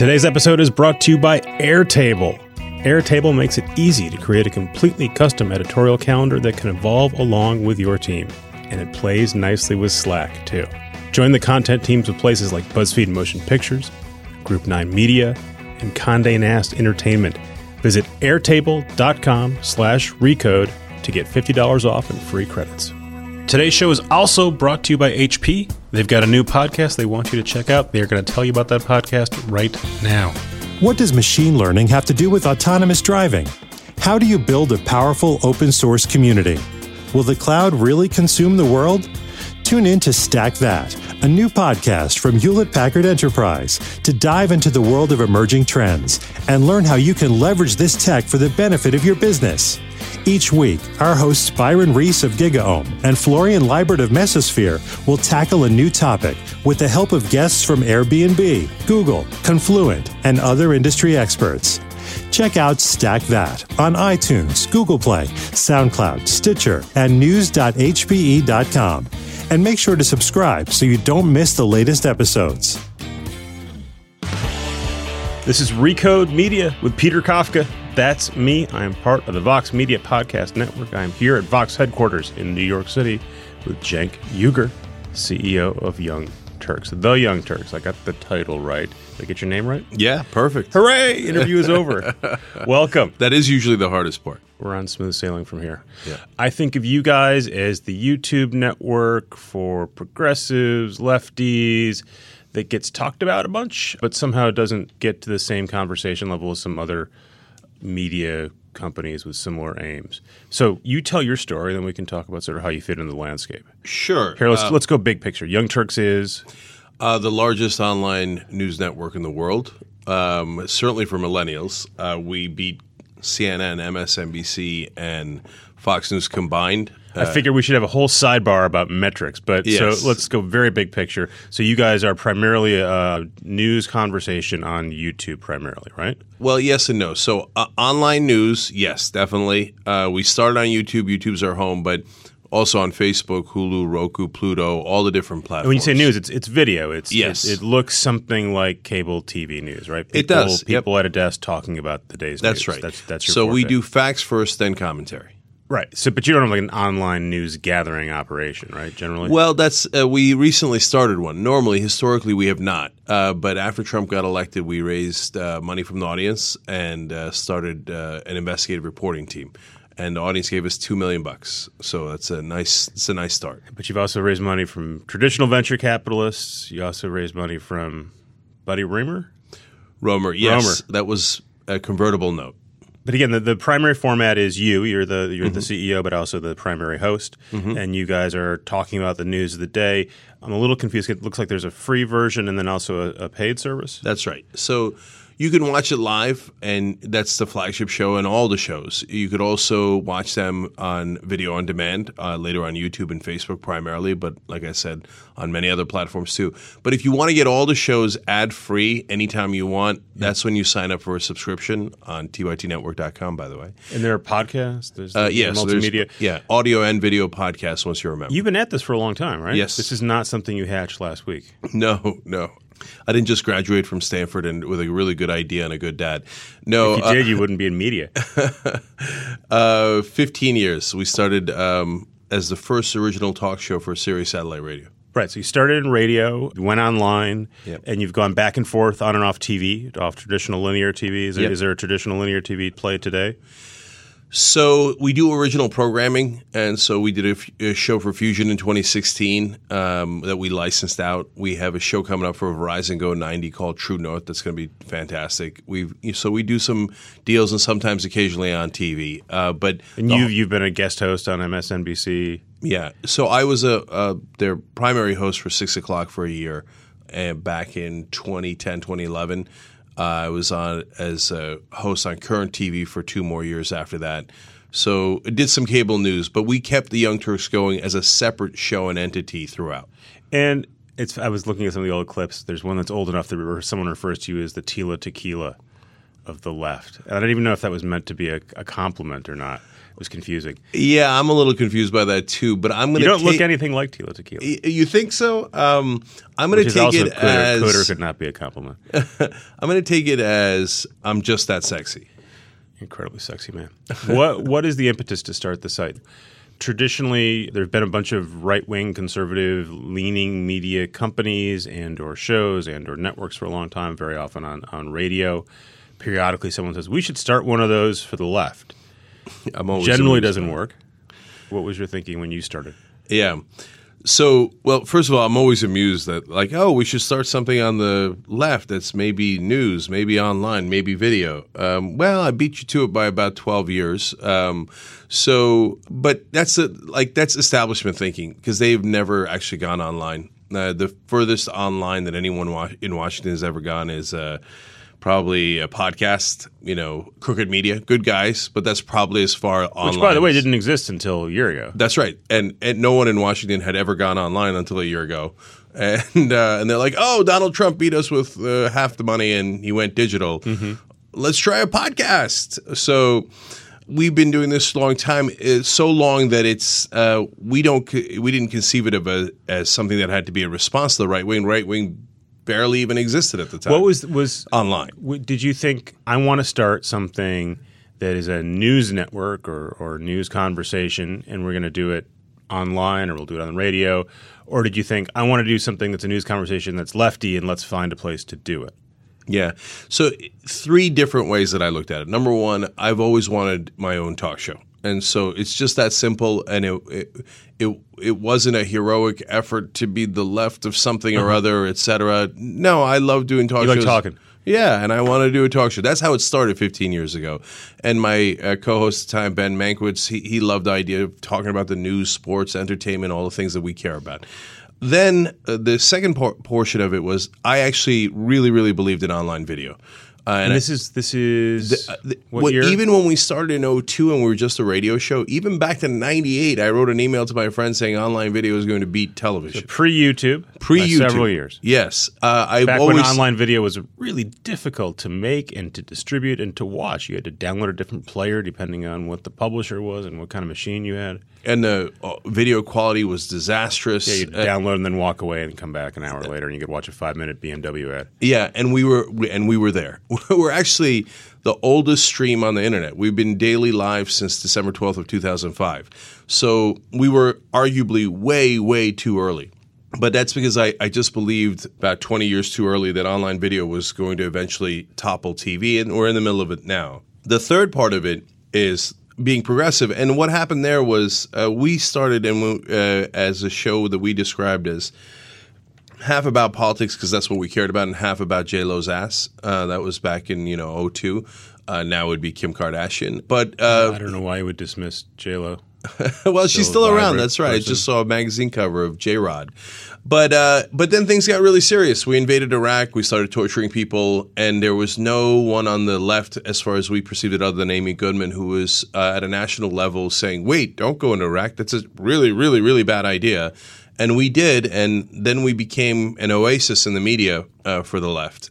Today's episode is brought to you by Airtable. Airtable makes it easy to create a completely custom editorial calendar that can evolve along with your team. And it plays nicely with Slack, too. Join the content teams of places like BuzzFeed Motion Pictures, Group 9 Media, and Condé Nast Entertainment. Visit airtable.com slash recode to get $50 off and free credits. Today's show is also brought to you by HP. They've got a new podcast they want you to check out. They're going to tell you about that podcast right now. What does machine learning have to do with autonomous driving? How do you build a powerful open source community? Will the cloud really consume the world? Tune in to Stack That, a new podcast from Hewlett Packard Enterprise to dive into the world of emerging trends and learn how you can leverage this tech for the benefit of your business. Each week, our hosts Byron Reese of GigaOM and Florian Leibert of Mesosphere will tackle a new topic with the help of guests from Airbnb, Google, Confluent, and other industry experts. Check out Stack That on iTunes, Google Play, SoundCloud, Stitcher, and news.hpe.com. And make sure to subscribe so you don't miss the latest episodes. This is Recode Media with Peter Kafka. That's me. I am part of the Vox Media Podcast Network. I am here at Vox headquarters in New York City with Cenk Uygur, CEO of Young Turks. The Young Turks. I got the title right. Did I get your name right? Yeah, perfect. Hooray! Interview is over. Welcome. That is usually the hardest part. We're on smooth sailing from here. Yeah. I think of you guys as the YouTube network for progressives, lefties, that gets talked about a bunch, but somehow it doesn't get to the same conversation level as some other media companies with similar aims. So you tell your story, then we can talk about sort of how you fit in the landscape. Sure. Here, let's Uh, let's go big picture. Young Turks is uh, the largest online news network in the world. Um, certainly for millennials, uh, we beat CNN, MSNBC, and Fox News combined. I figured we should have a whole sidebar about metrics, but Yes. so let's go very big picture. So you guys are primarily a news conversation on YouTube, primarily, right? Well, yes and no. So, uh, online news, yes, definitely. Uh, we started on YouTube. YouTube's our home, but also on Facebook, Hulu, Roku, Pluto, all the different platforms. When you say news, it's it's video. It's Yes. It, it looks something like cable TV news, right? It People- does, yep. People at a desk talking about the day's that's news. right. That's that's your so we do facts first, then commentary. Right. So, but you don't have like an online news gathering operation, right? Generally, Well, that's uh, we recently started one. Normally, historically, we have not. Uh, but after Trump got elected, we raised uh, money from the audience and uh, started uh, an investigative reporting team. And the audience gave us two million bucks. So that's a nice. It's a nice start. but you've also raised money from traditional venture capitalists. You also raised money from Buddy Reamer. Romer, yes, Romer. that was a convertible note. But again, the, the primary format is you. You're the you're Mm-hmm. the CEO, but also the primary host, and you guys are talking about the news of the day. I'm a little confused. It looks like there's a free version and then also a, a paid service. That's right. So you can watch it live, and that's the flagship show and all the shows. You could also watch them on video on demand uh, later on YouTube and Facebook primarily, but like I said, on many other platforms too. But if you want to get all the shows ad free anytime you want, that's when you sign up for a subscription on tytnetwork.com, by the way. And there are podcasts. There's Uh, yeah, so there's- multimedia. yeah, audio and video podcasts once you're a member. You've been at this for a long time, right? Yes. This is not something you hatched last week. No, no. I didn't just graduate from Stanford and with a really good idea and a good dad. No, If you uh, you wouldn't be in media. Uh, 15 years. We started um, as the first original talk show for Sirius Satellite Radio. right. So you started in radio, you went online, Yep. and you've gone back and forth on and off TV, off traditional linear TV. Is there, Yep. is there a traditional linear TV play today? So we do original programming, and so we did a, f- a show for Fusion in 2016 um, that we licensed out. We have a show coming up for Verizon Go 90 called True North. That's going to be fantastic. We so we do some deals and sometimes occasionally on TV. Uh, but And you've, you've been a guest host on MSNBC. Yeah. So I was a uh, their primary host for six o'clock for a year, and back in 2010, 2011, uh, I was on as a host on Current TV for two more years after that. So I did some cable news, but we kept the Young Turks going as a separate show and entity throughout. And it's I was looking at some of the old clips. There's one that's old enough that someone refers to you as the Tila Tequila of the left. And I don't even know if that was meant to be a, a compliment or not. Was confusing. Yeah, I'm a little confused by that too. But I'm going to. You don't look anything like Tila Tequila. Y- You think so? Um, I'm going to take it as cooler could not be a compliment. I'm going to take it as I'm just that sexy. Incredibly sexy man. what what is the impetus to start the site? Traditionally, there have been a bunch of right wing, conservative leaning media companies and or shows and or networks for a long time. Very often on on radio. Periodically, someone says we should start one of those for the left. I'm always Generally, doesn't work. What was your thinking when you started? Yeah. So, well, first of all, I'm always amused that, like, oh, we should start something on the left that's maybe news, maybe online, maybe video. Um, well, I beat you to it by about 12 years. Um, so, but that's a, like that's establishment thinking because they've never actually gone online. Uh, the furthest online that anyone wa- in Washington has ever gone is uh, probably a podcast. You know, Crooked Media, good guys, but that's probably as far online. Which, by the way, didn't exist until a year ago. that's right, and and no one in Washington had ever gone online until a year ago, and uh, and they're like, oh, Donald Trump beat us with uh, half the money, and he went digital. Let's try a podcast. So we've been doing this a long time, it's so long that it's uh, we don't we didn't conceive it of a, as something that had to be a response to the right wing. Right wing barely even existed at the time. What was was online? W- Did you think I want to start something that is a news network or, or news conversation, and we're going to do it online, or we'll do it on the radio, or did you think I want to do something that's a news conversation that's lefty, and let's find a place to do it? Yeah. So three different ways that I looked at it. Number one, I've always wanted my own talk show. And so it's just that simple and it it it, it wasn't a heroic effort to be the left of something or other, etc. No, I love doing talk You like talking. Yeah, and I want to do a talk show. That's how it started 15 years ago. And my uh, co-host at the time, Ben Mankiewicz, he, he loved the idea of talking about the news, sports, entertainment, all the things that we care about. Then uh, the second por- portion of it was I actually really, really believed in online video. Uh, And and I- this is this is the- what what- even when we started in 02 and we were just a radio show, even back to 98, I wrote an email to my friend saying online video is going to beat television. pre YouTube, Pre YouTube. several years. Yes. Uh, I've Back always. when online video was really difficult to make and to distribute and to watch, you had to download a different player depending on what the publisher was and what kind of machine you had. and the uh, video quality was disastrous. Yeah, you'd Uh, download and then walk away and come back an hour later, and you could watch a five minute BMW ad. Yeah, and we were we- and we were there. We're actually the oldest stream on the internet. We've been daily live since December 12th of 2005. So we were arguably way way too early. But that's because I, I just believed about 20 years too early that online video was going to eventually topple TV, and we're in the middle of it now. The third part of it is being progressive. And what happened there was uh, we started in, uh, as a show that we described as half about politics because that's what we cared about, and half about J Lo's ass. Uh, that was back in you know 02. Uh, now it would be Kim Kardashian, but uh, I don't know why you would dismiss J Lo. well, she's Still still around. That's right. I just saw a magazine cover of J Rod. But uh, but then things got really serious. We invaded Iraq. We started torturing people, and there was no one on the left, as far as we perceived it, other than Amy Goodman, who was uh, at a national level saying, "Wait, don't go into Iraq. That's a really, really, really bad idea." And we did, and then we became an oasis in the media uh, for the left.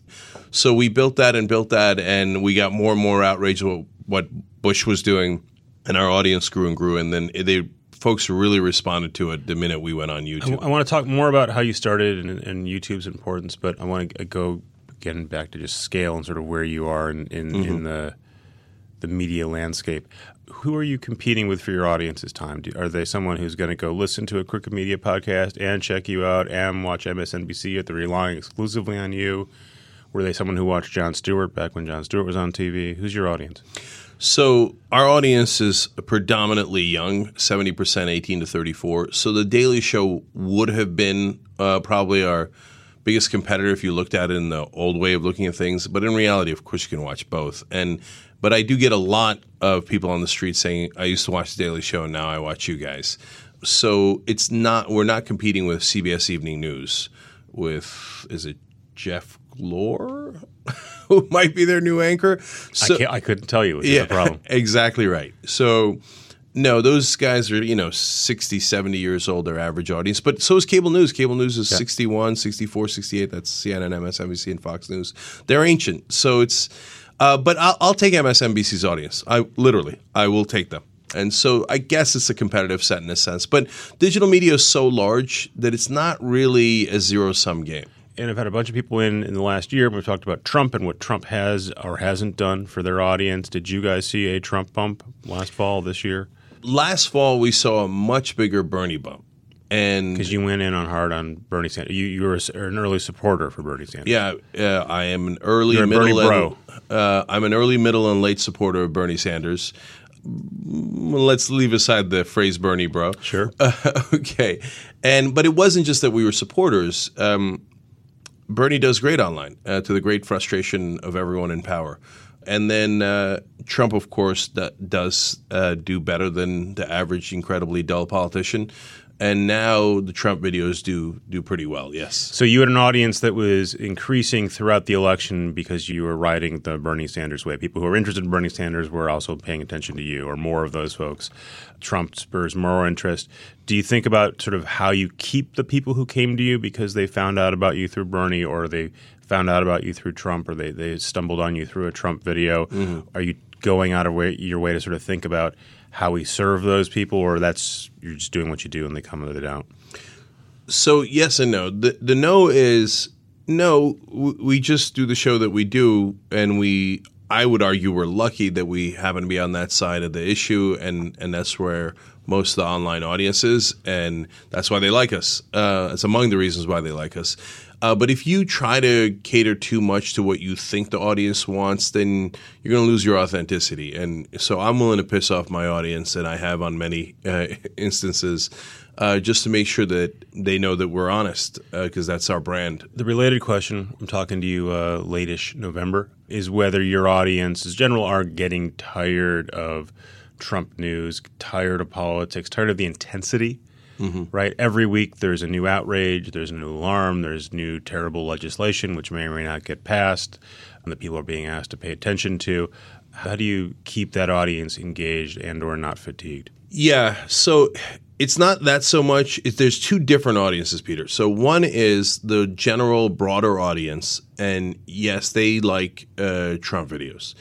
So we built that and built that, and we got more and more outraged at what, Bush was doing, and our audience grew and grew. And then they folks really responded to it the minute we went on YouTube. I want to talk more about how you started and, and YouTube's importance, but I want to go again back to just scale and sort of where you are in, in, Mm-hmm. in the the media landscape. Who are you competing with for your audience's time? Do, are they someone who's going to go listen to a Crooked Media podcast and check you out and watch MSNBC? Are they relying exclusively on you? Were they someone who watched Jon Stewart back when Jon Stewart was on TV? Who's your audience? So our audience is predominantly young, seventy percent eighteen to thirty-four. So the Daily Show would have been uh, probably our biggest competitor if you looked at it in the old way of looking at things. But in reality, of course, you can watch both. And but I do get a lot of people on the street saying, "I used to watch the Daily Show, and now I watch you guys." So it's not we're not competing with CBS Evening News with is it Jeff Glor who might be their new anchor. So, I, I couldn't tell you, the problem. exactly right. So, no, those guys are, you know, 60, 70 years old, their average audience. But so is cable news. Cable news is 61, 64, 68. That's CNN, MSNBC, and Fox News. They're ancient. So it's, uh, but I'll, I'll take MSNBC's audience. I literally, I will take them. And so I guess it's a competitive set in a sense. But digital media is so large that it's not really a zero sum game. And I've had a bunch of people in in the last year. We've talked about Trump and what Trump has or hasn't done for their audience. Did you guys see a Trump bump last fall this year? Last fall, we saw a much bigger Bernie bump. And Because you went in on hard on Bernie Sanders. You, you were an early supporter for Bernie Sanders. Yeah, uh, I am an early You're middle Bernie and, uh, I'm an early middle and late supporter of Bernie Sanders. Mm, Let's leave aside the phrase Bernie bro. Sure. okay. And but it wasn't just that we were supporters. Um, Bernie does great online uh, to the great frustration of everyone in power. And then uh, Trump, of course, d- does uh, do better than the average incredibly dull politician. And now the Trump videos do do pretty well. Yes. So you had an audience that was increasing throughout the election because you were riding the Bernie Sanders way. People who were interested in Bernie Sanders were also paying attention to you, or more of those folks. Trump spurs more interest. Do you think about sort of how you keep the people who came to you because they found out about you through Bernie, or they found out about you through Trump, or they, they stumbled on you through a Trump video? Mm-hmm. Are you going out of way, your way to sort of think about how we serve those people, or that's you're just doing what you do and they come or they don't? So yes and no. The the no is no. We just do the show that we do, and we. I would argue we're lucky that we happen to be on that side of the issue, and and that's where most of the online audience is, and that's why they like us. Uh, it's among the reasons why they like us. Uh, but if you try to cater too much to what you think the audience wants, then you're going to lose your authenticity. And so I'm willing to piss off my audience, and I have on many uh, instances, uh, just to make sure that they know that we're honest, because that's our brand. The related question, I'm talking to you uh, late-ish November, is whether your audience, as general, are getting tired of Trump news, tired of politics, tired of the intensity. Right, every week there's a new outrage, there's a new alarm, there's new terrible legislation which may or may not get passed, and that people are being asked to pay attention to. How do you keep that audience engaged and/or not fatigued? Yeah, so it's not that so much. It, there's two different audiences, Peter. So one is the general, broader audience, and yes, they like uh, Trump videos.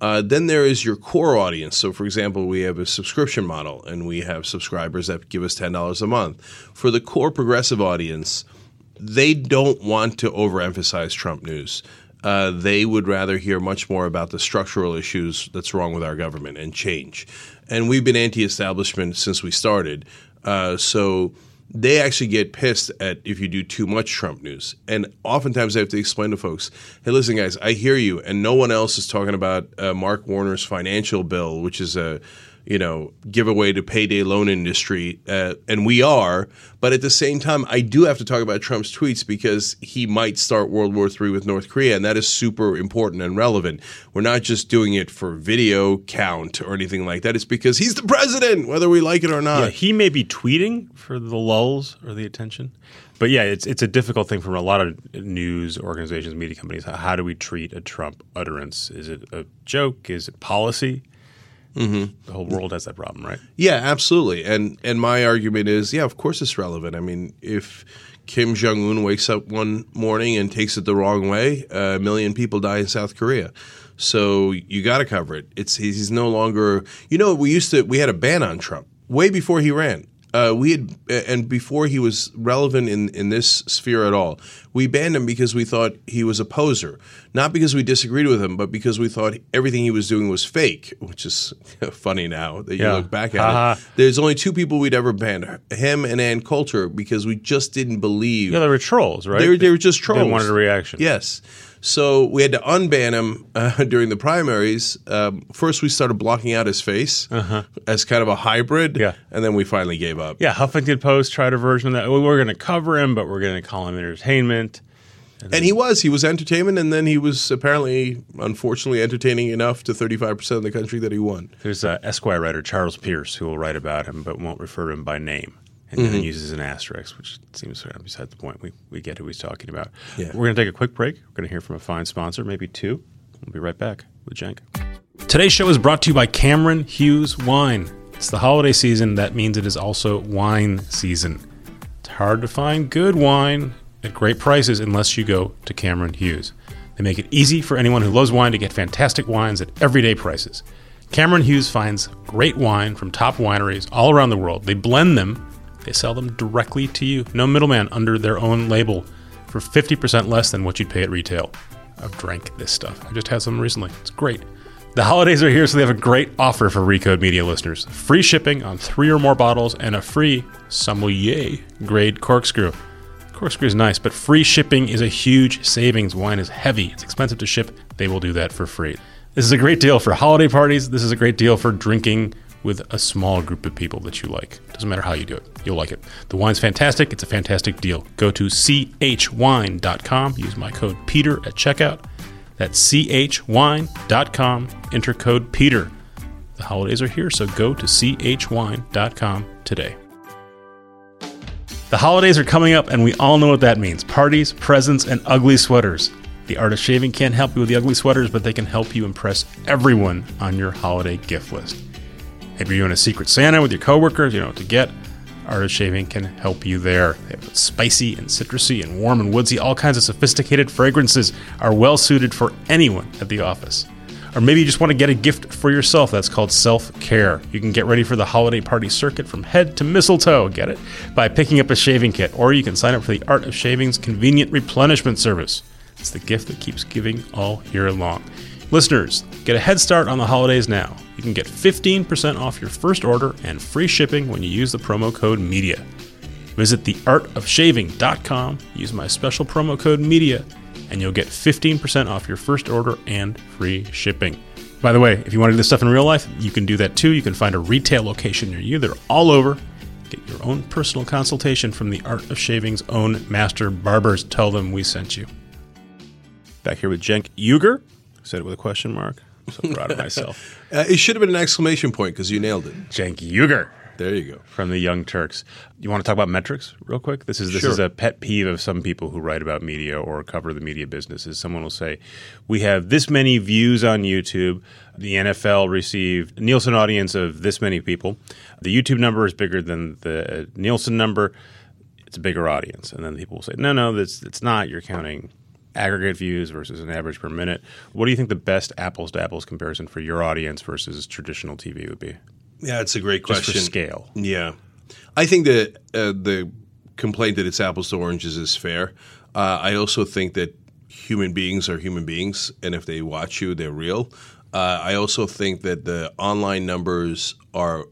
Uh, then there is your core audience. So, for example, we have a subscription model, and we have subscribers that give us ten dollars a month. For the core progressive audience, they don't want to overemphasize Trump news. Uh, they would rather hear much more about the structural issues that's wrong with our government and change. And we've been anti-establishment since we started. Uh, so they actually get pissed at if you do too much Trump news. And oftentimes I have to explain to folks, hey, listen, guys, I hear you, and no one else is talking about uh, Mark Warner's financial bill, which is a you know, giveaway to payday loan industry, uh, and we are. But at the same time, I do have to talk about Trump's tweets because he might start World War III with North Korea, and that is super important and relevant. We're not just doing it for video count or anything like that. It's because he's the president, whether we like it or not. Yeah, he may be tweeting for the lulls or the attention. But yeah, it's it's a difficult thing for a lot of news organizations, media companies. How do we treat a Trump utterance? Is it a joke? Is it policy? Mm-hmm. The whole world has that problem, right? Yeah, absolutely. And and my argument is, yeah, of course it's relevant. I mean, if Kim Jong Un wakes up one morning and takes it the wrong way, a million people die in South Korea. So you got to cover it. It's he's no longer. You know, we used to we had a ban on Trump way before he ran. Uh, we had and before he was relevant in in this sphere at all, we banned him because we thought he was a poser, not because we disagreed with him, but because we thought everything he was doing was fake, which is funny now that you Yeah. look back at Ha it. There's only two people we'd ever banned: him and Ann Coulter, because we just didn't believe Yeah, they were trolls, right? they were, they were just trolls. They wanted a reaction. Yes. So we had to unban him uh, during the primaries. Um, first, we started blocking out his face as kind of a hybrid, Uh-huh. Yeah. and then we finally gave up. Yeah, Huffington Post tried a version of that. We're going to cover him, but we're going to call him entertainment. And he was. He was entertainment, and then he was apparently, unfortunately, entertaining enough to 35% of the country that he won. There's a Esquire writer, Charles Pierce, who will write about him but won't refer to him by name. And then mm-hmm. uses an asterisk, which seems sort of beside the point. We, we get who he's talking about. Yeah. We're going to take a quick break. We're going to hear from a fine sponsor, maybe two. We'll be right back with Cenk. Today's show is brought to you by Cameron Hughes Wine. It's the holiday season. That means it is also wine season. It's hard to find good wine at great prices unless you go to Cameron Hughes. They make it easy for anyone who loves wine to get fantastic wines at everyday prices. Cameron Hughes finds great wine from top wineries all around the world. They blend them, they sell them directly to you. No middleman under their own label for 50% less than what you'd pay at retail. I've drank this stuff. I just had some recently. It's great. The holidays are here, so they have a great offer for Recode Media listeners free shipping on three or more bottles and a free sommelier grade corkscrew. Corkscrew is nice, but free shipping is a huge savings. Wine is heavy, it's expensive to ship. They will do that for free. This is a great deal for holiday parties. This is a great deal for drinking with a small group of people that you like. Doesn't matter how you do it, you'll like it. The wine's fantastic. It's a fantastic deal. Go to chwine.com. Use my code Peter at checkout. That's chwine.com. Enter code Peter. The holidays are here, so go to chwine.com today. The holidays are coming up, and we all know what that means parties, presents, and ugly sweaters. The Art of Shaving can't help you with the ugly sweaters, but they can help you impress everyone on your holiday gift list. Maybe you're doing a secret Santa with your coworkers, you know what to get. Art of Shaving can help you there. They have spicy and citrusy and warm and woodsy, all kinds of sophisticated fragrances are well suited for anyone at the office. Or maybe you just want to get a gift for yourself. That's called self care. You can get ready for the holiday party circuit from head to mistletoe, get it? By picking up a shaving kit. Or you can sign up for the Art of Shaving's convenient replenishment service. It's the gift that keeps giving all year long. Listeners, get a head start on the holidays now. You can get 15% off your first order and free shipping when you use the promo code MEDIA. Visit theartofshaving.com, use my special promo code MEDIA, and you'll get 15% off your first order and free shipping. By the way, if you want to do this stuff in real life, you can do that too. You can find a retail location near you. They're all over. Get your own personal consultation from the Art of Shaving's own master barbers. Tell them we sent you. Back here with Cenk Uygur. Said it with a question mark. I'm so proud of myself. Uh, it should have been an exclamation point because you nailed it. Cenk Uygur There you go. from the Young Turks. You want to talk about metrics real quick? This is this Sure. is a pet peeve of some people who write about media or cover the media business. Is someone will say, "We have this many views on YouTube. The NFL received a Nielsen audience of this many people. The YouTube number is bigger than the uh, Nielsen number. It's a bigger audience." And then people will say, "No, no, that's it's not. You're counting." Aggregate views versus an average per minute. What do you think the best apples to apples comparison for your audience versus traditional TV would be? Yeah, it's a great question. for scale. Yeah, I think that uh, the complaint that it's apples to oranges is fair. Uh, I also think that human beings are human beings, and if they watch you, they're real. Uh, I also think that the online numbers are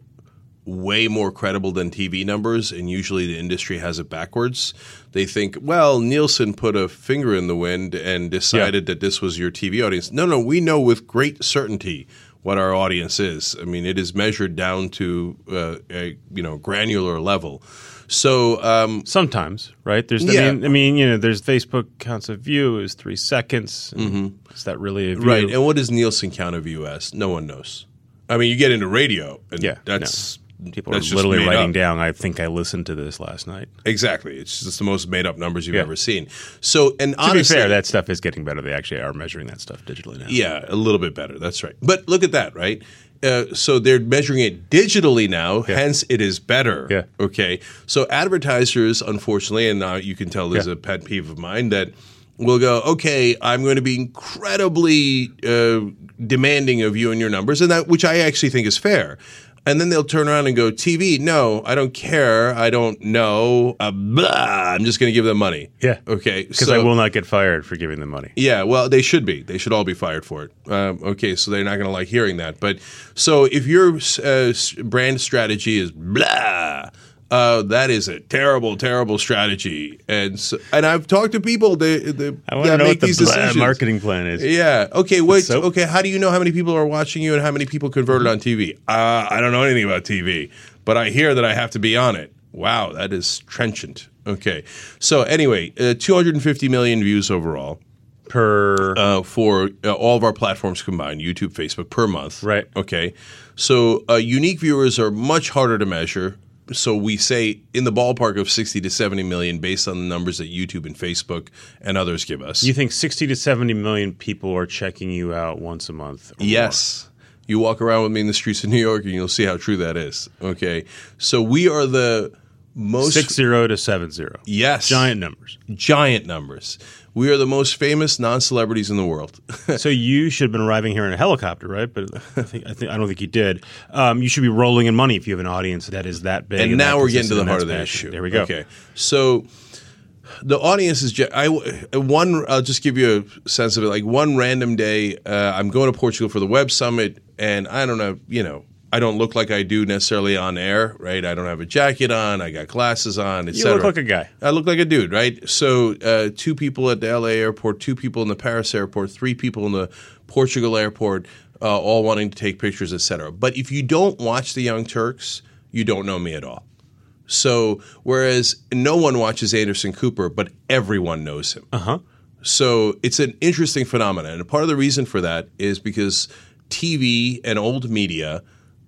way more credible than TV numbers, and usually the industry has it backwards. They think, well, Nielsen put a finger in the wind and decided that this was your TV audience. No, no, we know with great certainty what our audience is. I mean, it is measured down to uh, a you know granular level. So um, Sometimes, right? There's, I Yeah. mean, I mean, you know, there's Facebook counts of view is three seconds. and Is that really a view? Mm-hmm. right, and what does Nielsen count of you as? No one knows. I mean, you get into radio, and Yeah, that's People that's are literally writing up. down. I think I listened to this last night. Exactly, it's just the most made up numbers you've Yeah. ever seen. So, and To honestly, be fair, that stuff is getting better. They actually are measuring that stuff digitally now. Yeah, a little bit better. That's right. But look at that, right? Uh, so they're measuring it digitally now, hence it is better. Yeah. Okay. So advertisers, unfortunately, and now you can tell there's Yeah. a pet peeve of mine that will go, okay, I'm going to be incredibly uh, demanding of you and your numbers, and that which I actually think is fair. And then they'll turn around and go, TV, no, I don't care. I don't know. Uh, blah, I'm just going to give them money. Yeah. Okay. Because I will not get fired for giving them money. Yeah, well, they should be. They should all be fired for it. Um, okay, so they're not going to like hearing that. But so if your uh, brand strategy is blah, uh, that is a terrible, terrible strategy. And so, and I've talked to people that, that, I want to know make what the these blah decisions. marketing plan is. Yeah. Okay. Wait. soap? Okay. How do you know how many people are watching you and how many people converted on TV? Uh, I don't know anything about TV, but I hear that I have to be on it. Wow, that is trenchant. Okay. So anyway, uh, 250 million views overall Per uh, for uh, all of our platforms combined, YouTube, Facebook, per month. Right. Okay. So uh, unique viewers are much harder to measure. So we say in the ballpark of 60 to 70 million based on the numbers that YouTube and Facebook and others give us. you think sixty to seventy million people are checking you out once a month? or more? Yes. You walk around with me in the streets of New York and you'll see how true that is. Okay. So we are the most Six zero to seven zero. yes, Giant numbers. giant numbers. We are the most famous non-celebrities in the world. so you should have been arriving here in a helicopter, right? But I think I, think, I don't think you did. Um, you should be rolling in money if you have an audience that is that big. and that now we're getting to the heart of the issue. There we go. Okay, so the audience is. I one. I'll just give you a sense of it. Like one random day, uh, I'm going to Portugal for the Web Summit, and I don't know. You know, I don't look like I do necessarily on air, right? I don't have a jacket on. I got glasses on, etc. You look like a guy. I look like a dude, right? So, uh, two people at the LA airport, two people in the Paris airport, three people in the Portugal airport, uh, all wanting to take pictures, etc. But if you don't watch the Young Turks, you don't know me at all. So, whereas no one watches Anderson Cooper, but everyone knows him. Uh huh. So it's an interesting phenomenon. And part of the reason for that is because TV and old media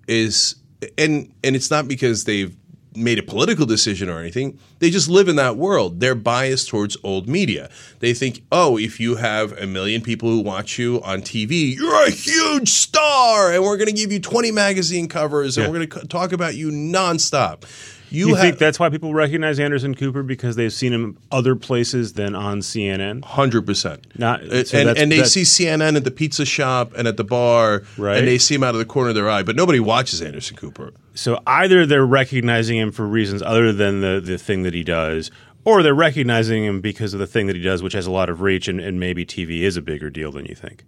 is and and it's not because they've made a political decision or anything. They just live in that world. They're biased towards old media. They think, "Oh, if you have a million people who watch you on TV, you're a huge star and we're going to give you 20 magazine covers and Yeah. we're going to talk about you nonstop." You, You, think that's why people recognize Anderson Cooper because they've seen him other places than on CNN? Hundred percent. Not- and, so and, and they see CNN at the pizza shop and at the bar, Right. And they see him out of the corner of their eye, but nobody watches Anderson Cooper. So either they're recognizing him for reasons other than the, the thing that he does, or they're recognizing him because of the thing that he does, which has a lot of reach, and, and maybe TV is a bigger deal than you think.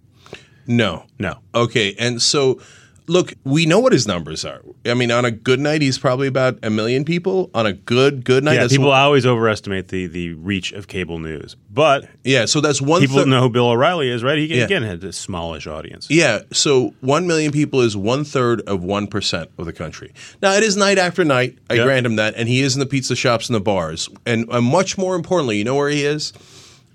No, No. Okay, and so look, we know what his numbers are. I mean, on a good night, he's probably about a million people. On a good good night, Yeah, people one- always overestimate the, the reach of cable news. But yeah. So that's one. people thir- know who Bill O'Reilly is, right? He Yeah. again had a smallish audience. Yeah, so one million people is one third of one percent of the country. Now it is night after night. I Yeah. grant him that, and he is in the pizza shops and the bars. And uh, much more importantly, you know where he is?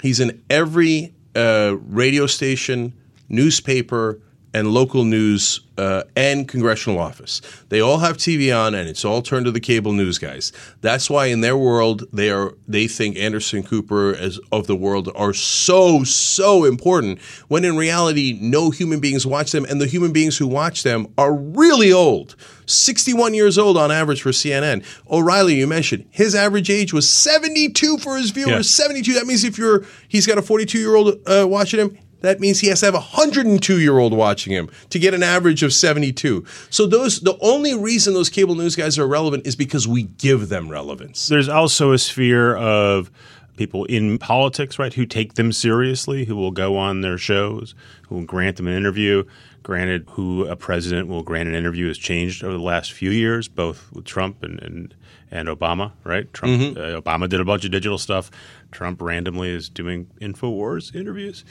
He's in every uh, radio station, newspaper, and local news uh, and congressional office. They all have TV on, and it's all turned to the cable news guys. That's why in their world they are they think Anderson Cooper as of the world are so so important. When in reality, no human beings watch them, and the human beings who watch them are really old. 61 years old on average for CNN. O'Reilly, you mentioned his average age was 72 for his viewers. Yeah. 72. That means if you're he's got a 42 year old uh, watching him, that means he has to have a 102 year old watching him to get an average of 72. So those the only reason those cable news guys are relevant is because we give them relevance. There's also a sphere of people in politics, right, who take them seriously, who will go on their shows, who will grant them an interview. Granted, who a president will grant an interview has changed over the last few years, both with Trump and and, and Obama, right? Trump, Mm-hmm. uh, Obama did a bunch of digital stuff. Trump randomly is doing Infowars interviews.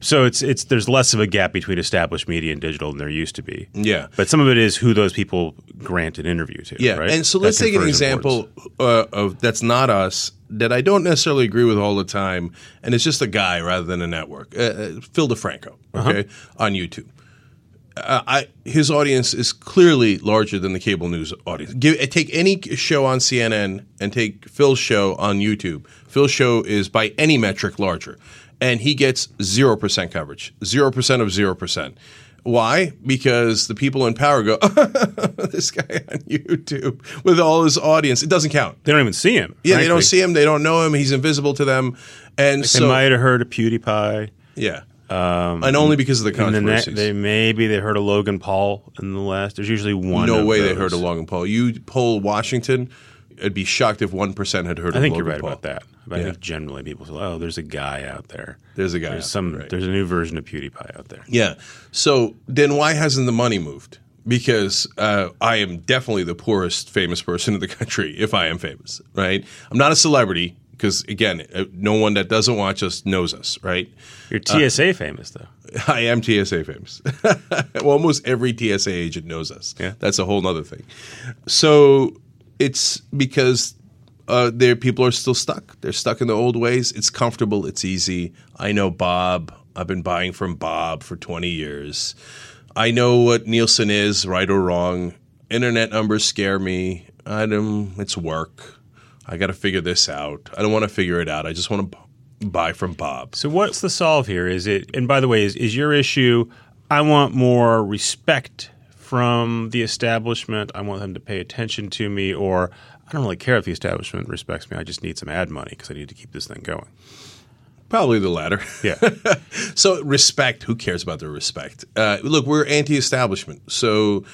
So it's it's there's less of a gap between established media and digital than there used to be. Yeah. but some of it is who those people grant an interview to. Yeah, right? and so let's take an example uh, of that's not us that I don't necessarily agree with all the time, and it's just a guy rather than a network. Uh, uh, Phil DeFranco, okay, on YouTube. Uh, I his audience is clearly larger than the cable news audience. Give take any show on CNN and take Phil's show on YouTube. Phil's show is by any metric larger, and he gets zero percent coverage, zero percent of zero percent. Why? Because the people in power go, this guy on YouTube with all his audience. It doesn't count. They don't even see him. Yeah, they don't see him. They don't know him. He's invisible to them, and They so might have heard of PewDiePie. yeah, and only because of the And then that, controversies. they maybe they heard of Logan Paul in the last. There's usually one. no way they heard of Logan Paul. You poll Washington, I'd be shocked if one percent had heard. I of think Logan you're right Paul. about that. But I think generally people say, "Oh, there's a guy out there. There's a guy. There's out some. there, right. There's a new version of PewDiePie out there." Yeah. So then why hasn't the money moved? Because uh, I am definitely the poorest famous person in the country, if I am famous, right? I'm not a celebrity because, again, uh, no one that doesn't watch us knows us, right? You're TSA famous though. I am TSA famous. well, almost every TSA agent knows us. Yeah. That's a whole other thing. So it's because uh, there people are still stuck. They're stuck in the old ways. It's comfortable. It's easy. I know Bob. I've been buying from Bob for 20 years. I know what Nielsen is, right or wrong. Internet numbers scare me. I don't, it's work. I got to figure this out. I don't want to figure it out. I just want to b- buy from Bob. So what's the solve here? Is it? And by the way, is is your issue? I want more respect from the establishment. I want them to pay attention to me, or I don't really care if the establishment respects me. I just need some ad money because I need to keep this thing going. Probably the latter. Yeah. so respect. Who cares about their respect? Uh, look, we're anti-establishment, so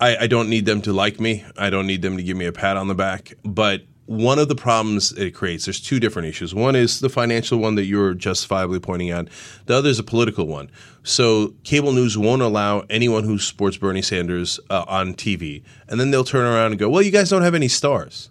I, I don't need them to like me. I don't need them to give me a pat on the back. But one of the problems it creates, there's two different issues. One is the financial one that you're justifiably pointing out. The other is a political one. So cable news won't allow anyone who supports Bernie Sanders uh, on TV, and then they'll turn around and go, "Well, you guys don't have any stars."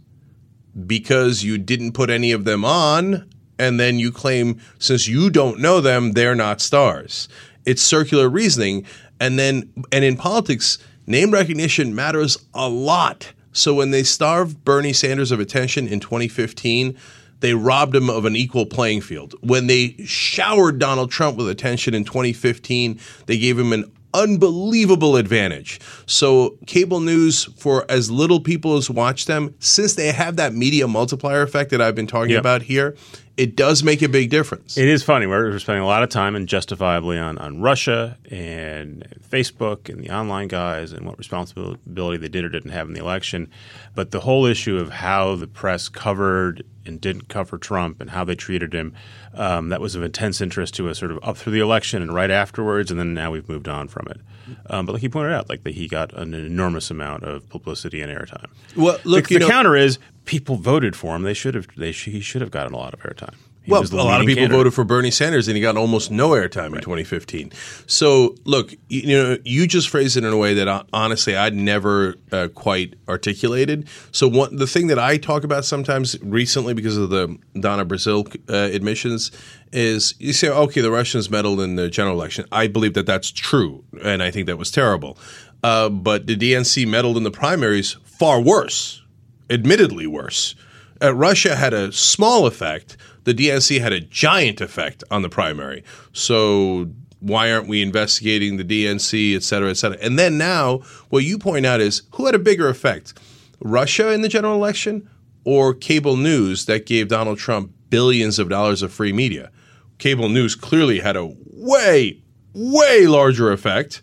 because you didn't put any of them on, and then you claim since you don't know them, they're not stars. It's circular reasoning, and then and in politics, name recognition matters a lot. So when they starved Bernie Sanders of attention in 2015, they robbed him of an equal playing field. When they showered Donald Trump with attention in 2015, they gave him an unbelievable advantage. So, cable news, for as little people as watch them, since they have that media multiplier effect that I've been talking Yep. about here, it does make a big difference. It is funny. We're, we're spending a lot of time and justifiably on, on Russia and Facebook and the online guys and what responsibility they did or didn't have in the election. But the whole issue of how the press covered and didn't cover Trump and how they treated him, um, that was of intense interest to us sort of up through the election and right afterwards. And then now we've moved on from it. Um, but like he pointed out, like that he got an enormous amount of publicity and airtime. Well, look, the, the know- counter is people voted for him. They should have. They sh- he should have gotten a lot of airtime. He well, a lot of people candidate. voted for Bernie Sanders, and he got almost no airtime in 2015. So, look, you, you know, you just phrased it in a way that uh, honestly I'd never uh, quite articulated. So, one, the thing that I talk about sometimes recently because of the Donna Brazile uh, admissions is you say, okay, the Russians meddled in the general election. I believe that that's true, and I think that was terrible. Uh, but the DNC meddled in the primaries far worse admittedly worse. Uh, Russia had a small effect. The DNC had a giant effect on the primary. So why aren't we investigating the DNC, et cetera, et cetera? And then now, what you point out is who had a bigger effect, Russia in the general election or cable news that gave Donald Trump billions of dollars of free media? Cable news clearly had a way, way larger effect,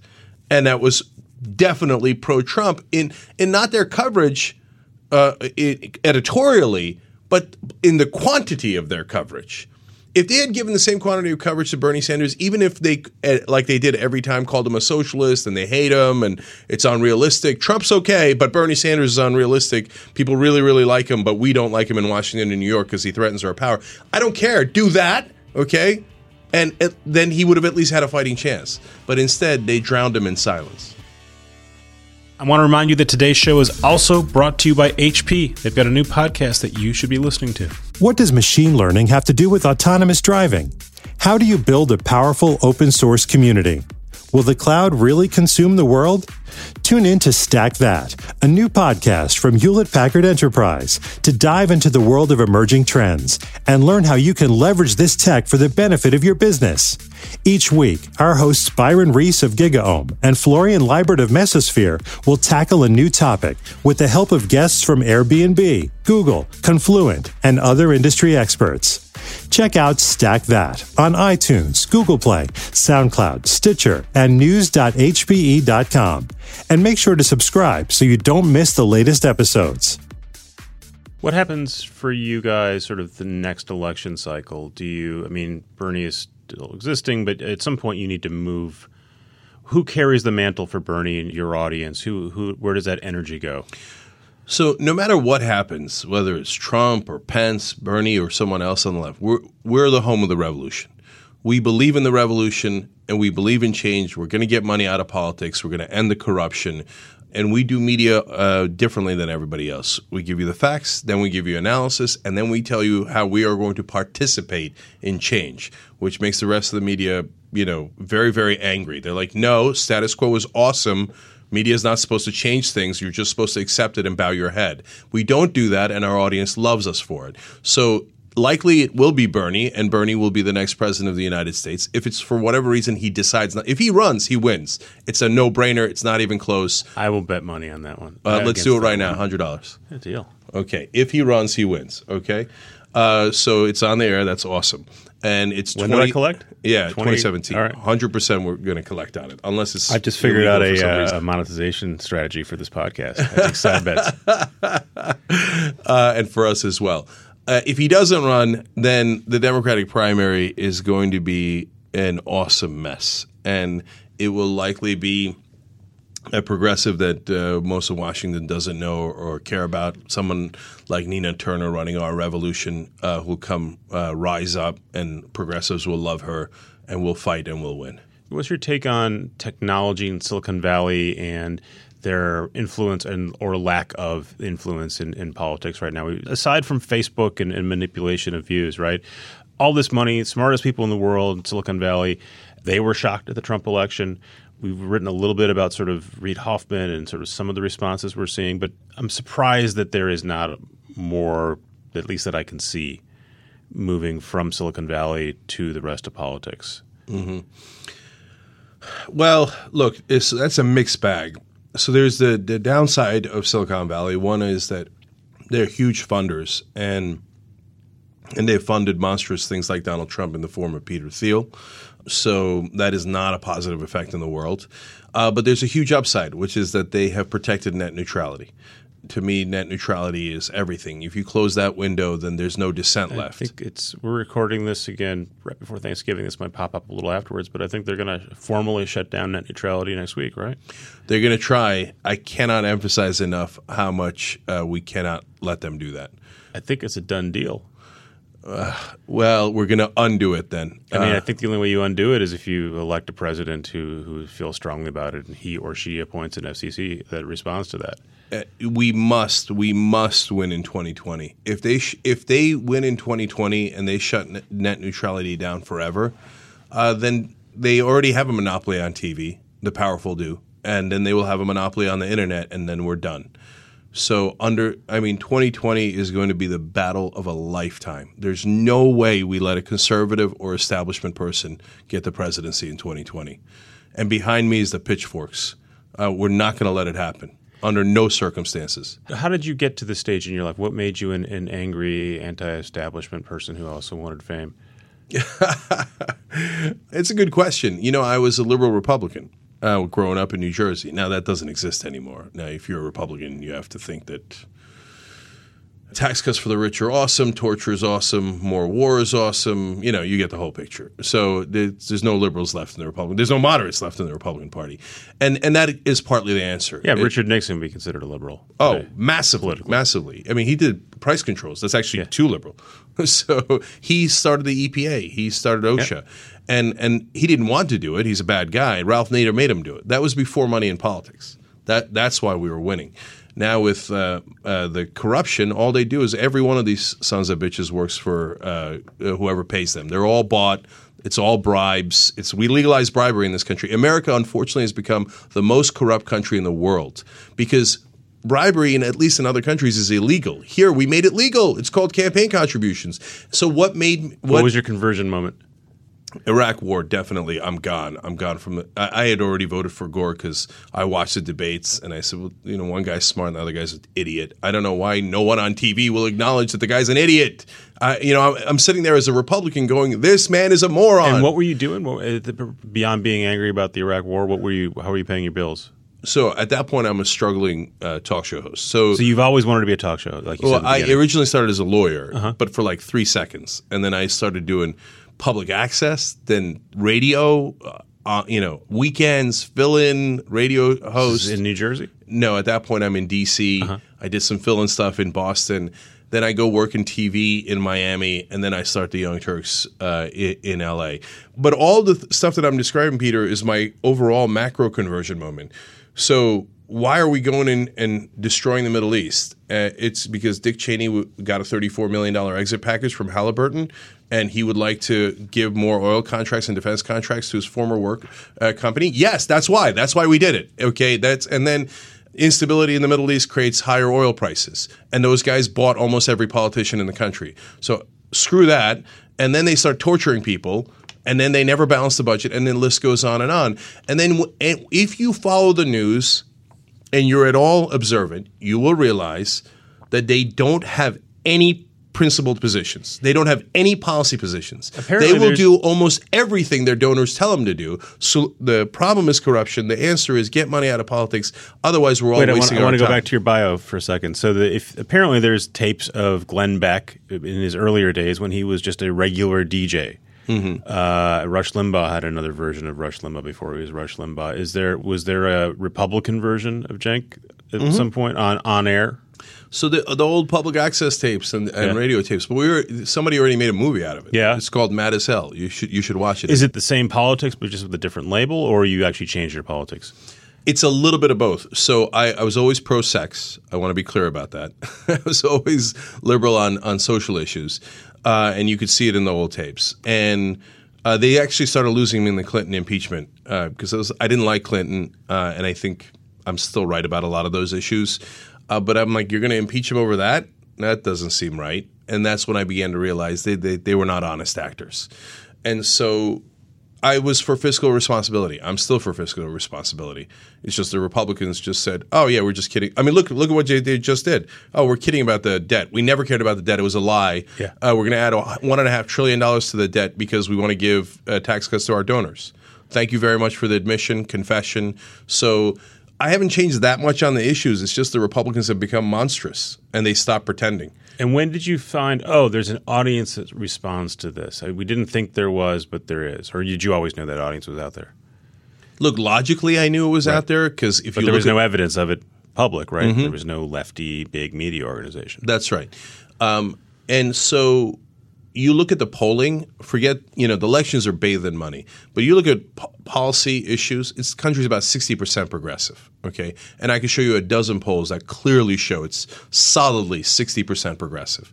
and that was definitely pro-Trump in in not their coverage uh, editorially, but in the quantity of their coverage. If they had given the same quantity of coverage to Bernie Sanders, even if they, eh, like they did every time, called him a socialist and they hate him and it's unrealistic, Trump's okay, but Bernie Sanders is unrealistic. People really, really like him, but we don't like him in Washington and New York because he threatens our power. I don't care. Do that, okay? And then he would have at least had a fighting chance. But instead, they drowned him in silence. I want to remind you that today's show is also brought to you by HP. They've got a new podcast that you should be listening to. What does machine learning have to do with autonomous driving? How do you build a powerful open source community? Will the cloud really consume the world? Tune in to Stack That, a new podcast from Hewlett Packard Enterprise to dive into the world of emerging trends and learn how you can leverage this tech for the benefit of your business. Each week, our hosts Byron Reese of GigaOM and Florian Leibert of Mesosphere will tackle a new topic with the help of guests from Airbnb, Google, Confluent, and other industry experts. Check out Stack That on iTunes, Google Play, SoundCloud, Stitcher, and news.hpe.com. And make sure to subscribe so you don't miss the latest episodes. What happens for you guys sort of the next election cycle? Do you, I mean, Bernie is still existing, but at some point you need to move. Who carries the mantle for Bernie in your audience? Who, who, where does that energy go? So no matter what happens, whether it's Trump or Pence, Bernie or someone else on the left, we're we're the home of the revolution. We believe in the revolution and we believe in change. We're going to get money out of politics. We're going to end the corruption. And we do media uh, differently than everybody else. We give you the facts, then we give you analysis, and then we tell you how we are going to participate in change, which makes the rest of the media, you know, very, very angry. They're like, no, status quo is awesome. Media is not supposed to change things. You're just supposed to accept it and bow your head. We don't do that, and our audience loves us for it. So likely it will be Bernie, and Bernie will be the next president of the United States. If it's for whatever reason he decides not, if he runs, he wins. It's a no brainer. It's not even close. I will bet money on that one. Uh, let's do it right now. Hundred dollars. Good deal. Okay. If he runs, he wins. Okay. Uh, so it's on the air. That's awesome. And it's When 20, did I collect? Yeah, 20 2017. all right. 100% we're going to collect on it, unless it's. I've just figured out illegal for some a, uh, monetization strategy for this podcast. I take side bets. uh, and for us as well. Uh, if he doesn't run, then the Democratic primary is going to be an awesome mess, and it will likely be a progressive that uh, most of Washington doesn't know or, care about. Someone like Nina Turner running our revolution uh, will come uh, rise up, and progressives will love her, and we'll fight and we'll win. What's your take on technology in Silicon Valley and their influence and or lack of influence in, in politics right now? Aside from Facebook and, and manipulation of views, right? All this money, smartest people in the world, Silicon Valley, they were shocked at the Trump election. We've written a little bit about sort of Reid Hoffman and sort of some of the responses we're seeing, but I'm surprised that there is not more, at least that I can see, moving from Silicon Valley to the rest of politics. Mm-hmm. Well, look, that's a mixed bag. So there's the, the downside of Silicon Valley. One is that they're huge funders, and and they've funded monstrous things like Donald Trump in the form of Peter Thiel. So that is not a positive effect in the world. Uh, but there's a huge upside, which is that they have protected net neutrality. To me, net neutrality is everything. If you close that window, then there's no dissent I left. think it's we're recording this again right before Thanksgiving. This might pop up a little afterwards, but I think they're going to formally shut down net neutrality next week, right? They're going to try. I cannot emphasize enough how much uh, we cannot let them do that. I think it's a done deal. Well, we're going to undo it then. I mean, Uh, I think the only way you undo it is if you elect a president who who feels strongly about it, and he or she appoints an FCC that responds to that. uh, we must, we must win in 2020. If they sh- if they win in 2020 and they shut net, net neutrality down forever, uh, then they already have a monopoly on TV. The powerful do, and then they will have a monopoly on the internet, and then we're done. So under, I mean, 2020 is going to be the battle of a lifetime. There's no way we let a conservative or establishment person get the presidency in 2020. And behind me is the pitchforks. Uh, we're not going to let it happen under no circumstances. How did you get to this stage in your life? What made you an, an angry anti-establishment person who also wanted fame? It's a good question. You know, I was a liberal Republican uh, growing up in New Jersey. Now that doesn't exist anymore. Now, if you're a Republican, you have to think that tax cuts for the rich are awesome, torture is awesome, more war is awesome. You know, you get the whole picture. So there's, there's no liberals left in the Republican. There's no moderates left in the Republican Party, and and that is partly the answer. Yeah, It- Richard Nixon would be considered a liberal. Oh, today. massively, massively. I mean, he did price controls. That's actually too liberal. So he started the EPA. He started OSHA, and and he didn't want to do it. He's a bad guy. Ralph Nader made him do it. That was before money in politics. That that's why we were winning. Now with uh, uh, the corruption, all they do is every one of these sons of bitches works for uh, whoever pays them. They're all bought. It's all bribes. It's we legalize bribery in this country. America, unfortunately, has become the most corrupt country in the world because bribery in at least in other countries is illegal. Here we made it legal. It's called campaign contributions. So what made what, What was your conversion moment? Iraq War? Definitely, I'm gone. I'm gone from the. I, I had already voted for Gore because I watched the debates and I said, well, you know, one guy's smart and the other guy's an idiot. I don't know why no one on TV will acknowledge that the guy's an idiot. I, you know, I'm, I'm sitting there as a Republican going, this man is a moron. And what were you doing what, beyond being angry about the Iraq War? What were you? How were you paying your bills? so at that point, I'm a struggling uh, talk show host. So, So you've always wanted to be a talk show, like you Well, I originally started as a lawyer, Uh-huh. but for like three seconds, and then I started doing public access, then radio. Uh, uh, you know, weekends, fill-in radio host. in New Jersey. no, at that point, I'm in DC. Uh-huh. I did some fill-in stuff in Boston. Then I go work in TV in Miami, and then I start the Young Turks uh, in, in LA. But all the th- stuff that I'm describing, Peter, is my overall macro conversion moment. So why are we going in and destroying the Middle East? Uh, it's because Dick Cheney w- got a $34 million exit package from Halliburton, and he would like to give more oil contracts and defense contracts to his former work uh, company. Yes, that's why. That's why we did it. Okay, that's and then instability in the Middle East creates higher oil prices, and those guys bought almost every politician in the country. So screw that. And then they start torturing people and then they never balance the budget, and then the list goes on and on. And then if you follow the news and you're at all observant, you will realize that they don't have any principled positions. They don't have any policy positions. Apparently they will do almost everything their donors tell them to do. So the problem is corruption. The answer is get money out of politics. Otherwise, we're all Wait, I want, wasting I want to go time. back to your bio for a second. So, the, if apparently there's tapes of Glenn Beck in his earlier days when he was just a regular DJ. Mm-hmm. Uh, Rush Limbaugh had another version of Rush Limbaugh before he was Rush Limbaugh. Is there was there a Republican version of Cenk at Mm-hmm. some point on on air? So the the old public access tapes and, and Yeah. radio tapes, but we were somebody already made a movie out of it. Yeah. it's called Mad as Hell. You should you should watch it. Is it the same politics but just with a different label, or you actually changed your politics? It's a little bit of both. So I, I was always pro sex. I want to be clear about that. I was always liberal on on social issues, uh, and you could see it in the old tapes. And uh, they actually started losing me in the Clinton impeachment because I, was- I didn't like Clinton, uh, and I think I'm still right about a lot of those issues. Uh, but I'm like, you're going to impeach him over that? That doesn't seem right. And that's when I began to realize they they, they were not honest actors. And so I was for fiscal responsibility. I'm still for fiscal responsibility. It's just the Republicans just said, "Oh yeah, we're just kidding." I mean, look look at what they just did. Oh, we're kidding about the debt. We never cared about the debt. It was a lie. Yeah. Uh, we're going to add one and a half trillion dollars to the debt because we want to give uh, tax cuts to our donors. Thank you very much for the admission, confession. So. I haven't changed that much on the issues. It's just the Republicans have become monstrous and they stop pretending. And when did you find? Oh, there's an audience that responds to this. We didn't think there was, but there is. Or did you always know that audience was out there? Look, logically, I knew it was out there because if But you there was at- no evidence of it public, right? There was no lefty big media organization. That's right. Um, and so you look at the polling, forget, you know, the elections are bathed in money, but you look at po- policy issues, the country's about 60% progressive, okay? And I can show you a dozen polls that clearly show it's solidly 60% progressive.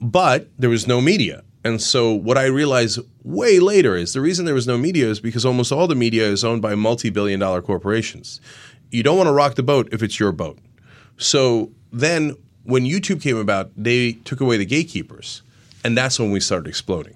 But there was no media. And so what I realized way later is the reason there was no media is because almost all the media is owned by multi-billion dollar corporations. You don't want to rock the boat if it's your boat. So then when YouTube came about, they took away the gatekeepers. And that's when we started exploding.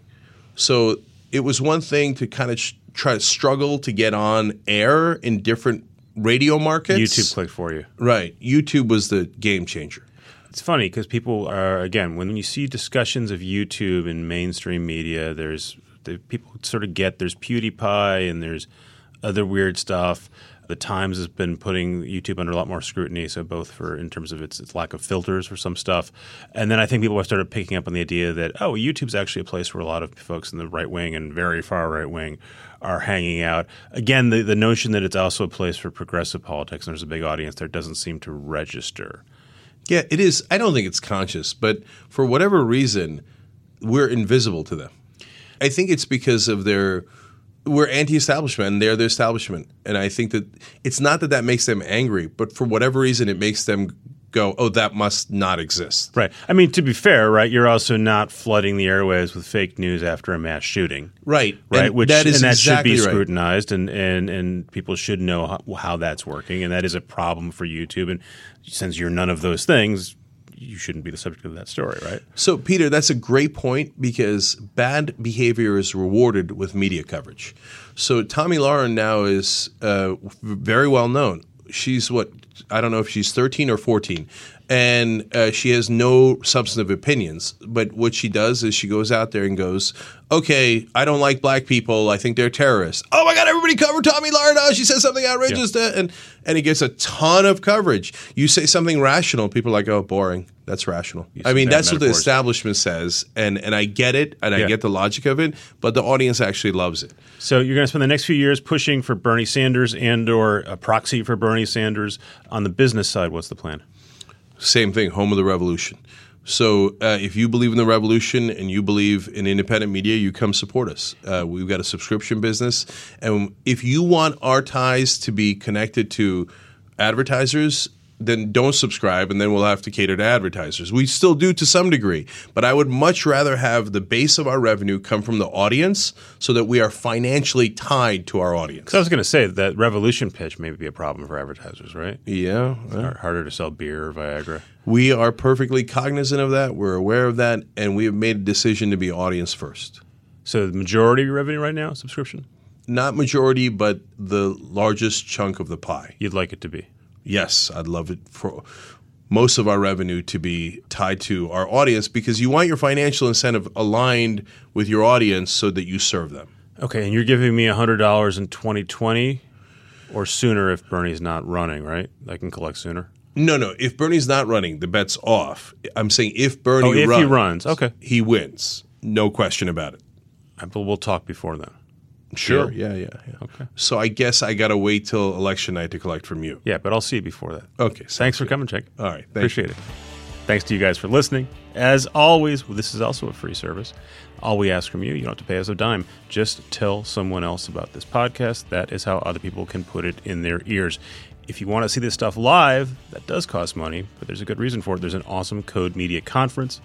So it was one thing to kind of sh- try to struggle to get on air in different radio markets. YouTube clicked for you. Right. YouTube was the game changer. It's funny because people are again when you see discussions of YouTube in mainstream media, there's the, people sort of get there's PewDiePie and there's other weird stuff. The Times has been putting YouTube under a lot more scrutiny, so both for in terms of its, its lack of filters for some stuff, and then I think people have started picking up on the idea that oh, YouTube's actually a place where a lot of folks in the right wing and very far right wing are hanging out. Again, the, the notion that it's also a place for progressive politics and there's a big audience there doesn't seem to register. Yeah, it is. I don't think it's conscious, but for whatever reason, we're invisible to them. I think it's because of their we're anti-establishment and they're the establishment, and I think that it's not that that makes them angry, but for whatever reason, it makes them go, "Oh, that must not exist." Right. I mean, to be fair, right, you're also not flooding the airways with fake news after a mass shooting. Right, Right, And which that is and that exactly should be right. scrutinized, and, and and people should know how, how that's working, and that is a problem for YouTube. And since you're none of those things, you shouldn't be the subject of that story, right? So, Peter, that's a great point because bad behavior is rewarded with media coverage. So, Tomi Lahren now is uh, very well known. She's what I don't know if she's 13 or 14, and uh, she has no substantive opinions. But what she does is she goes out there and goes, "Okay, I don't like black people. I think they're terrorists. Oh my God, everybody cover Tomi Lahren. Oh, she says something outrageous, to, and and he gets a ton of coverage. You say something rational, people are like, oh, boring. That's rational. I mean, that's what the establishment says, and and I get it, and I get the logic of it, but the audience actually loves it. So you're going to spend the next few years pushing for Bernie Sanders and or a proxy for Bernie Sanders on the business side. What's the plan? Same thing, home of the revolution. So uh, if you believe in the revolution and you believe in independent media, you come support us. Uh, we've got a subscription business, and if you want our ties to be connected to advertisers. Then don't subscribe, and then we'll have to cater to advertisers. We still do to some degree, but I would much rather have the base of our revenue come from the audience, so that we are financially tied to our audience. So I was going to say that revolution pitch may be a problem for advertisers, right? Yeah, Har- Harder to sell beer or Viagra. We are perfectly cognizant of that. We're aware of that, and we have made a decision to be audience first. So the majority of your revenue right now, subscription. Not majority, but the largest chunk of the pie. You'd like it to be. Yes, I'd love it for most of our revenue to be tied to our audience because you want your financial incentive aligned with your audience so that you serve them. Okay, and you're giving me $100 in 2020 or sooner if Bernie's not running, right? I can collect sooner. No, no. If Bernie's not running, the bet's off. I'm saying if Bernie Oh, if he runs, runs, okay. he wins. No question about it. But we'll talk before then. Sure. Yeah, yeah, yeah. Okay. So I guess I got to wait till election night to collect from you. Yeah, but I'll see you before that. Okay. Thanks for coming, Cenk. All right. Appreciate it. Thanks to you guys for listening. As always, this is also a free service. All we ask from you, you don't have to pay us a dime. Just tell someone else about this podcast. That is how other people can put it in their ears. If you want to see this stuff live, that does cost money, but there's a good reason for it. There's an awesome Code Media conference,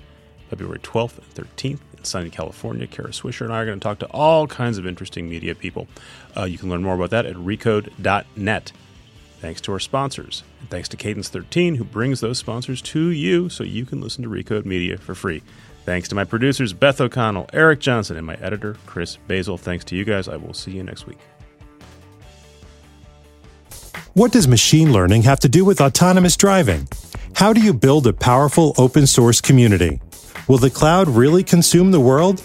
February 12th and 13th in sunny California. Kara Swisher and I are going to talk to all kinds of interesting media people. Uh, you can learn more about that at recode.net. Thanks to our sponsors. And thanks to Cadence 13, who brings those sponsors to you so you can listen to Recode Media for free. Thanks to my producers, Beth O'Connell, Eric Johnson, and my editor, Chris Basil. Thanks to you guys. I will see you next week. What does machine learning have to do with autonomous driving? How do you build a powerful open source community? Will the cloud really consume the world?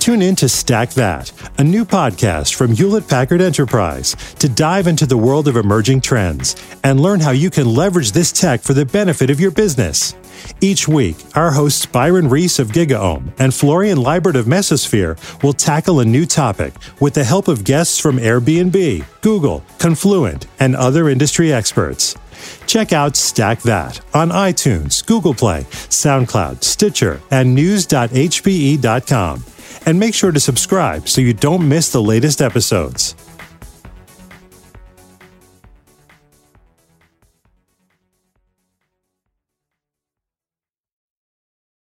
Tune in to Stack That, a new podcast from Hewlett Packard Enterprise to dive into the world of emerging trends and learn how you can leverage this tech for the benefit of your business. Each week, our hosts Byron Reese of GigaOM and Florian Leibert of Mesosphere will tackle a new topic with the help of guests from Airbnb, Google, Confluent, and other industry experts. Check out Stack That on iTunes, Google Play, SoundCloud, Stitcher, and news.hpe.com. And make sure to subscribe so you don't miss the latest episodes.